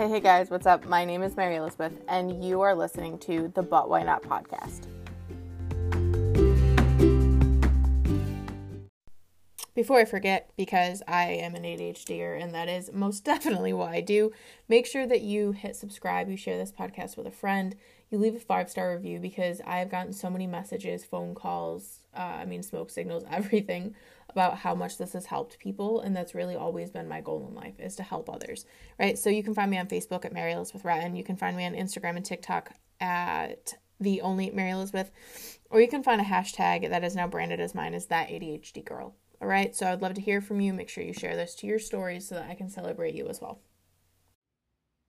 Hey, hey guys, what's up? My name is Mary Elizabeth, and you are listening to the But Why Not podcast. Before I forget, because I am an ADHDer and that is most definitely what I do, make sure that you hit subscribe, you share this podcast with a friend, you leave a five star review because I have gotten so many messages, phone calls, uh, I mean, smoke signals, everything about how much this has helped people. And that's really always been my goal in life is to help others, right? So you can find me on Facebook at Mary Elizabeth Wratten. You can find me on Instagram and TikTok at the only Mary Elizabeth, or you can find a hashtag that is now branded as mine as that ADHD girl. All right. So I'd love to hear from you. Make sure you share this to your stories so that I can celebrate you as well.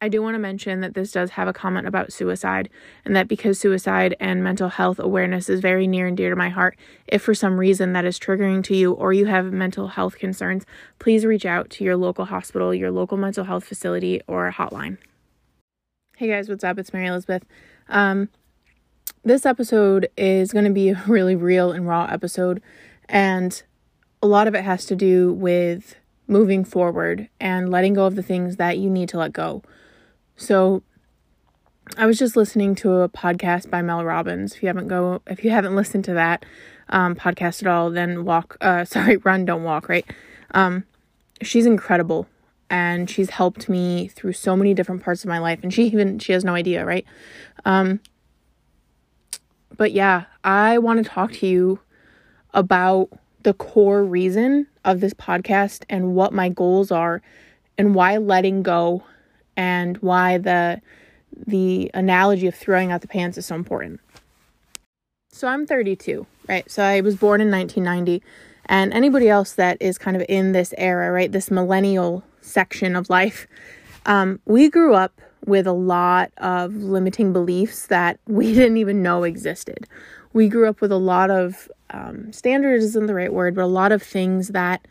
I do want to mention that this does have a comment about suicide, and that because suicide and mental health awareness is very near and dear to my heart, if for some reason that is triggering to you or you have mental health concerns, please reach out to your local hospital, your local mental health facility, or hotline. Hey guys, what's up? It's Mary Elizabeth. Um, this episode is going to be a really real and raw episode, and a lot of it has to do with moving forward and letting go of the things that you need to let go. So I was just listening to a podcast by Mel Robbins. If you haven't go if you haven't listened to that um, podcast at all, then walk uh sorry, run, don't walk, right? Um she's incredible and she's helped me through so many different parts of my life and she even she has no idea, right? Um but yeah, I want to talk to you about the core reason of this podcast and what my goals are and why letting go and why the the analogy of throwing out the pants is so important. So I'm 32, right? So I was born in 1990 and anybody else that is kind of in this era, right? This millennial section of life, um, we grew up with a lot of limiting beliefs that we didn't even know existed. We grew up with a lot of um, standards isn't the right word, but a lot of things that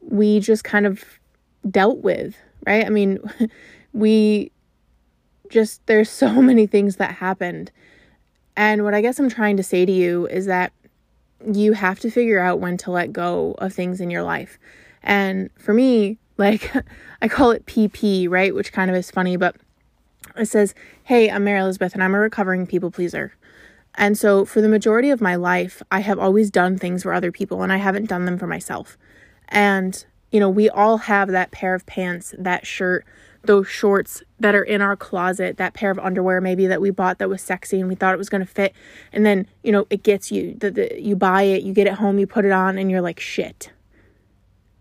we just kind of dealt with, right? I mean, we just, there's so many things that happened. And what I guess I'm trying to say to you is that you have to figure out when to let go of things in your life. And for me, like I call it PP, right? Which kind of is funny, but it says, Hey, I'm Mary Elizabeth and I'm a recovering people pleaser. And so for the majority of my life, I have always done things for other people and I haven't done them for myself. And, you know, we all have that pair of pants, that shirt, those shorts that are in our closet, that pair of underwear maybe that we bought that was sexy and we thought it was going to fit. And then, you know, it gets you, the, the, you buy it, you get it home, you put it on, and you're like, shit.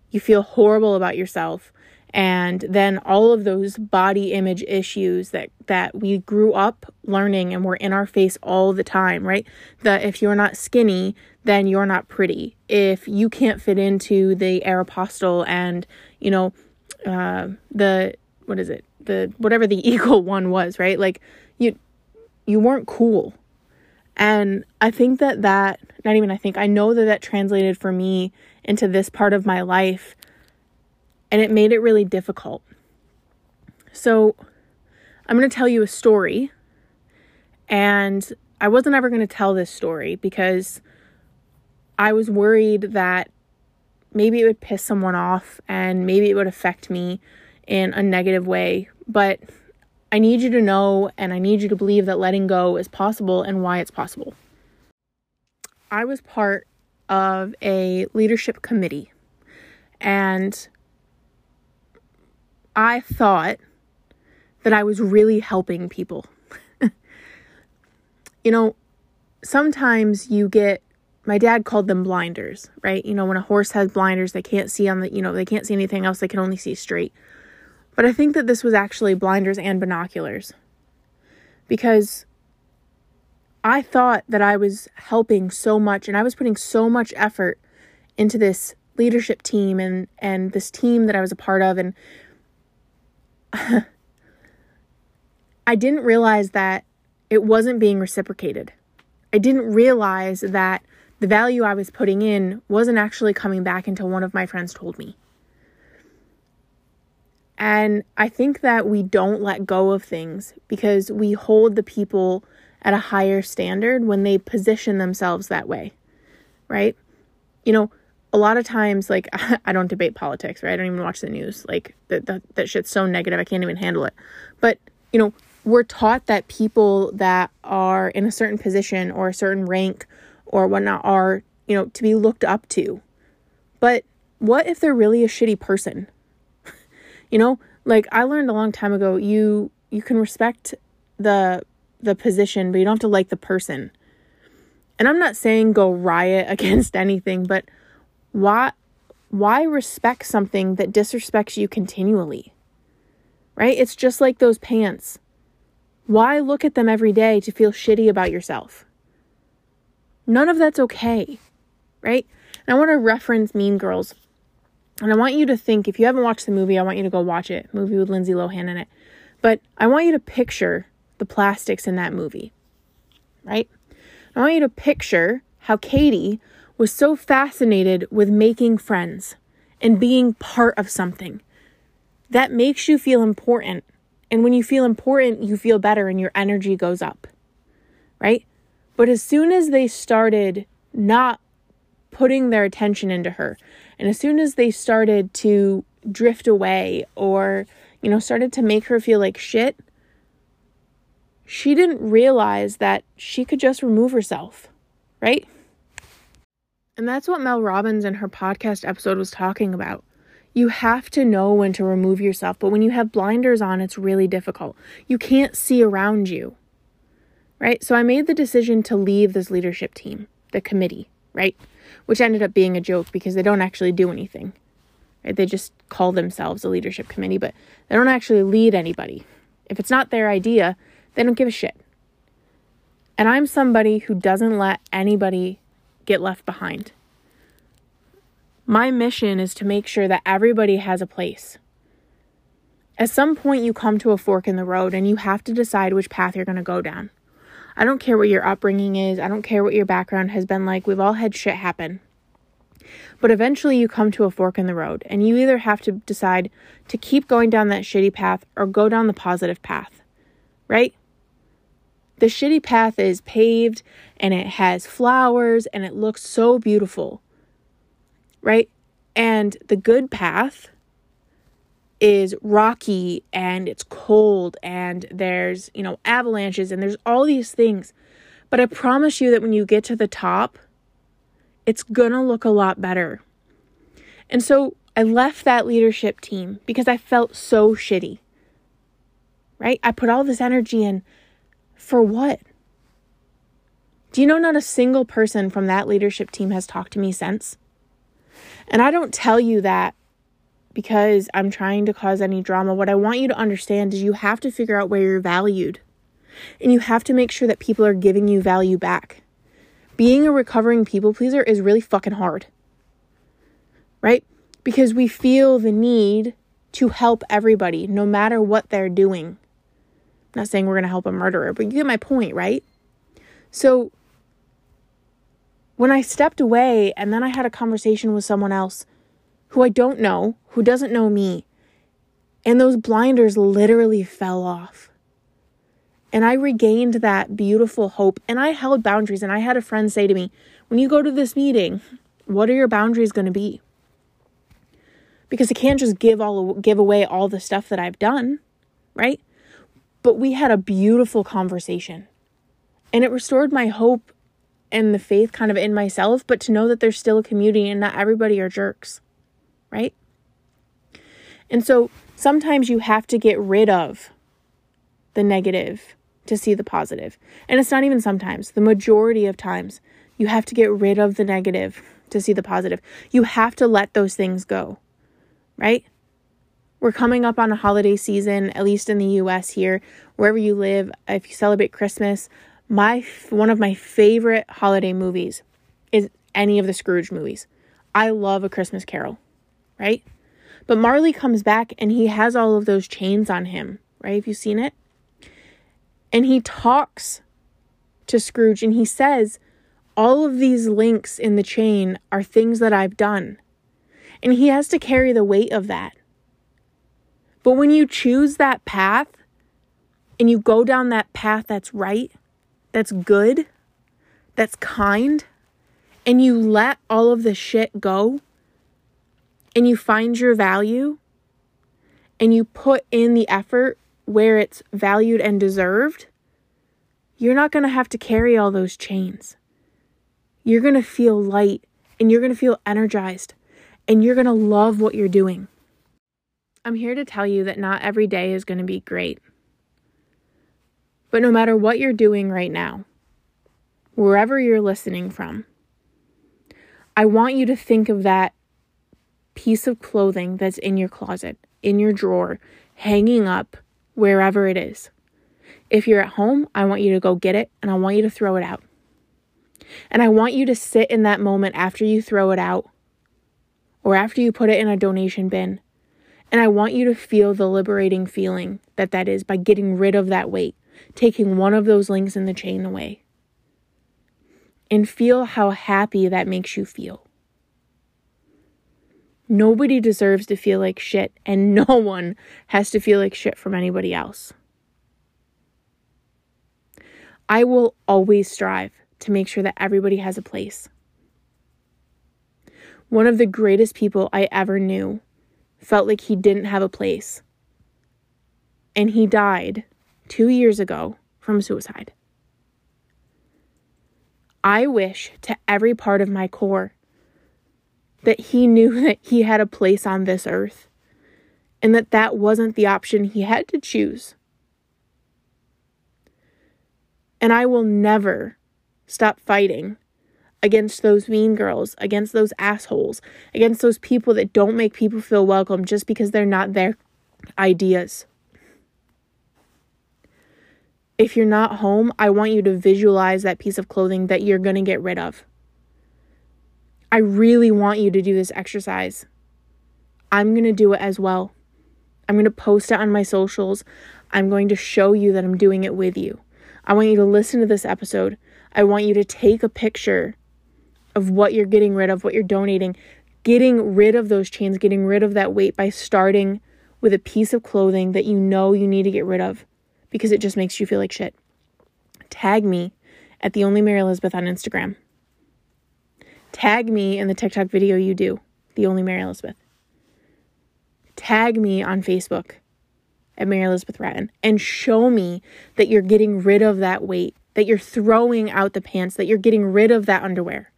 You feel horrible about yourself and then all of those body image issues that that we grew up learning and were in our face all the time right? That if you're not skinny then you're not pretty. If you can't fit into the aeropostale and you know uh, the what is it? The whatever the eagle one was right? Like you you weren't cool. And i think that that not even i think i know that that translated for me into this part of my life and it made it really difficult. So, I'm going to tell you a story, and I wasn't ever going to tell this story because I was worried that maybe it would piss someone off and maybe it would affect me in a negative way. But I need you to know and I need you to believe that letting go is possible and why it's possible. I was part of a leadership committee, and I thought that I was really helping people. you know, sometimes you get my dad called them blinders, right? You know, when a horse has blinders, they can't see on the, you know, they can't see anything else, they can only see straight. But I think that this was actually blinders and binoculars. Because I thought that I was helping so much and I was putting so much effort into this leadership team and and this team that I was a part of and I didn't realize that it wasn't being reciprocated. I didn't realize that the value I was putting in wasn't actually coming back until one of my friends told me. And I think that we don't let go of things because we hold the people at a higher standard when they position themselves that way, right? You know, a lot of times, like, I don't debate politics, right? I don't even watch the news. Like, that, that, that shit's so negative, I can't even handle it. But, you know, we're taught that people that are in a certain position or a certain rank or whatnot are, you know, to be looked up to. But what if they're really a shitty person? you know, like I learned a long time ago, you you can respect the the position, but you don't have to like the person. And I'm not saying go riot against anything, but why why respect something that disrespects you continually? Right? It's just like those pants. Why look at them every day to feel shitty about yourself? None of that's okay. Right? And I want to reference Mean Girls. And I want you to think if you haven't watched the movie, I want you to go watch it. Movie with Lindsay Lohan in it. But I want you to picture the plastics in that movie. Right? I want you to picture how Cady was so fascinated with making friends and being part of something. That makes you feel important. And when you feel important, you feel better and your energy goes up. Right? But as soon as they started not putting their attention into her, and as soon as they started to drift away or, you know, started to make her feel like shit, she didn't realize that she could just remove herself, right? And that's what Mel Robbins in her podcast episode was talking about. You have to know when to remove yourself, but when you have blinders on, it's really difficult. You can't see around you, right? So I made the decision to leave this leadership team, the committee, right? Which ended up being a joke because they don't actually do anything, right? They just call themselves a leadership committee, but they don't actually lead anybody. If it's not their idea, they don't give a shit. And I'm somebody who doesn't let anybody get left behind. My mission is to make sure that everybody has a place. At some point, you come to a fork in the road and you have to decide which path you're going to go down. I don't care what your upbringing is, I don't care what your background has been like. We've all had shit happen. But eventually, you come to a fork in the road and you either have to decide to keep going down that shitty path or go down the positive path, right? The shitty path is paved and it has flowers and it looks so beautiful, right? And the good path is rocky and it's cold and there's, you know, avalanches and there's all these things. But I promise you that when you get to the top, it's gonna look a lot better. And so I left that leadership team because I felt so shitty. Right? I put all this energy in for what? Do you know not a single person from that leadership team has talked to me since? And I don't tell you that because I'm trying to cause any drama. What I want you to understand is you have to figure out where you're valued. And you have to make sure that people are giving you value back. Being a recovering people pleaser is really fucking hard. Right? Because we feel the need to help everybody, no matter what they're doing. I'm not saying we're going to help a murderer, but you get my point, right? So when I stepped away and then I had a conversation with someone else who I don't know, who doesn't know me, and those blinders literally fell off. And I regained that beautiful hope and I held boundaries. And I had a friend say to me, When you go to this meeting, what are your boundaries going to be? Because I can't just give all give away all the stuff that I've done, right? But we had a beautiful conversation. And it restored my hope and the faith kind of in myself, but to know that there's still a community and not everybody are jerks, right? And so sometimes you have to get rid of the negative to see the positive. And it's not even sometimes, the majority of times, you have to get rid of the negative to see the positive. You have to let those things go, right? We're coming up on a holiday season, at least in the US here, wherever you live. If you celebrate Christmas, my one of my favorite holiday movies is any of the Scrooge movies. I love a Christmas Carol, right? But Marley comes back and he has all of those chains on him, right? Have you seen it? And he talks to Scrooge and he says, All of these links in the chain are things that I've done. And he has to carry the weight of that. But when you choose that path and you go down that path that's right, that's good, that's kind, and you let all of the shit go and you find your value and you put in the effort where it's valued and deserved, you're not going to have to carry all those chains. You're going to feel light and you're going to feel energized and you're going to love what you're doing. I'm here to tell you that not every day is going to be great. But no matter what you're doing right now, wherever you're listening from, I want you to think of that piece of clothing that's in your closet, in your drawer, hanging up wherever it is. If you're at home, I want you to go get it and I want you to throw it out. And I want you to sit in that moment after you throw it out or after you put it in a donation bin. And I want you to feel the liberating feeling that that is by getting rid of that weight, taking one of those links in the chain away. And feel how happy that makes you feel. Nobody deserves to feel like shit, and no one has to feel like shit from anybody else. I will always strive to make sure that everybody has a place. One of the greatest people I ever knew felt like he didn't have a place. And he died two years ago from suicide. I wish to every part of my core that he knew that he had a place on this earth and that that wasn't the option he had to choose. And I will never stop fighting against those mean girls, against those assholes, against those people that don't make people feel welcome just because they're not their ideas. If you're not home, I want you to visualize that piece of clothing that you're going to get rid of. I really want you to do this exercise. I'm going to do it as well. I'm going to post it on my socials. I'm going to show you that I'm doing it with you. I want you to listen to this episode. I want you to take a picture of what you're getting rid of, what you're donating, getting rid of those chains, getting rid of that weight by starting with a piece of clothing that you know you need to get rid of because it just makes you feel like shit. Tag me at the only Mary Elizabeth on Instagram. Tag me in the TikTok video you do, the only Mary Elizabeth. Tag me on Facebook at Mary Elizabeth Wratten and show me that you're getting rid of that weight, that you're throwing out the pants, that you're getting rid of that underwear.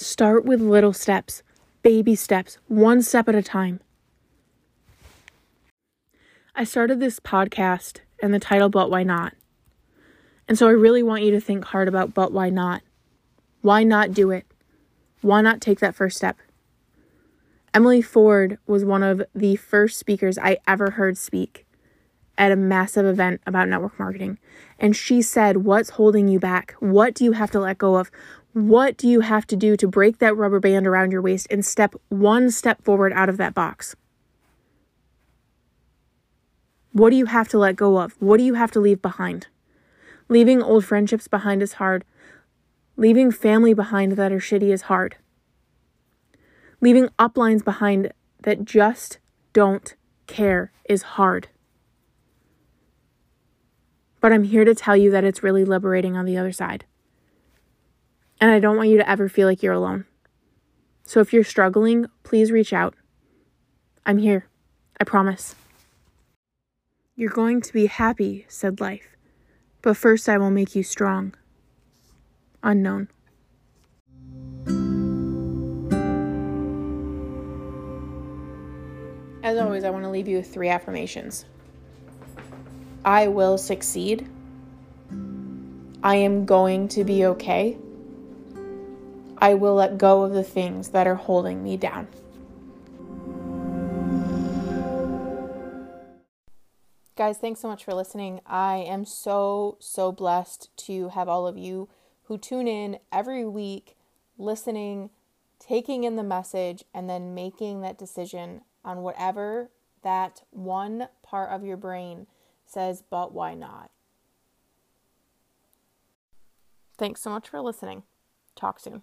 Start with little steps, baby steps, one step at a time. I started this podcast and the title, But Why Not? And so I really want you to think hard about, but why not? Why not do it? Why not take that first step? Emily Ford was one of the first speakers I ever heard speak at a massive event about network marketing. And she said, What's holding you back? What do you have to let go of? What do you have to do to break that rubber band around your waist and step one step forward out of that box? What do you have to let go of? What do you have to leave behind? Leaving old friendships behind is hard. Leaving family behind that are shitty is hard. Leaving uplines behind that just don't care is hard. But I'm here to tell you that it's really liberating on the other side. And I don't want you to ever feel like you're alone. So if you're struggling, please reach out. I'm here. I promise. You're going to be happy, said life. But first, I will make you strong. Unknown. As always, I want to leave you with three affirmations I will succeed. I am going to be okay. I will let go of the things that are holding me down. Guys, thanks so much for listening. I am so, so blessed to have all of you who tune in every week, listening, taking in the message, and then making that decision on whatever that one part of your brain says, but why not? Thanks so much for listening. Talk soon.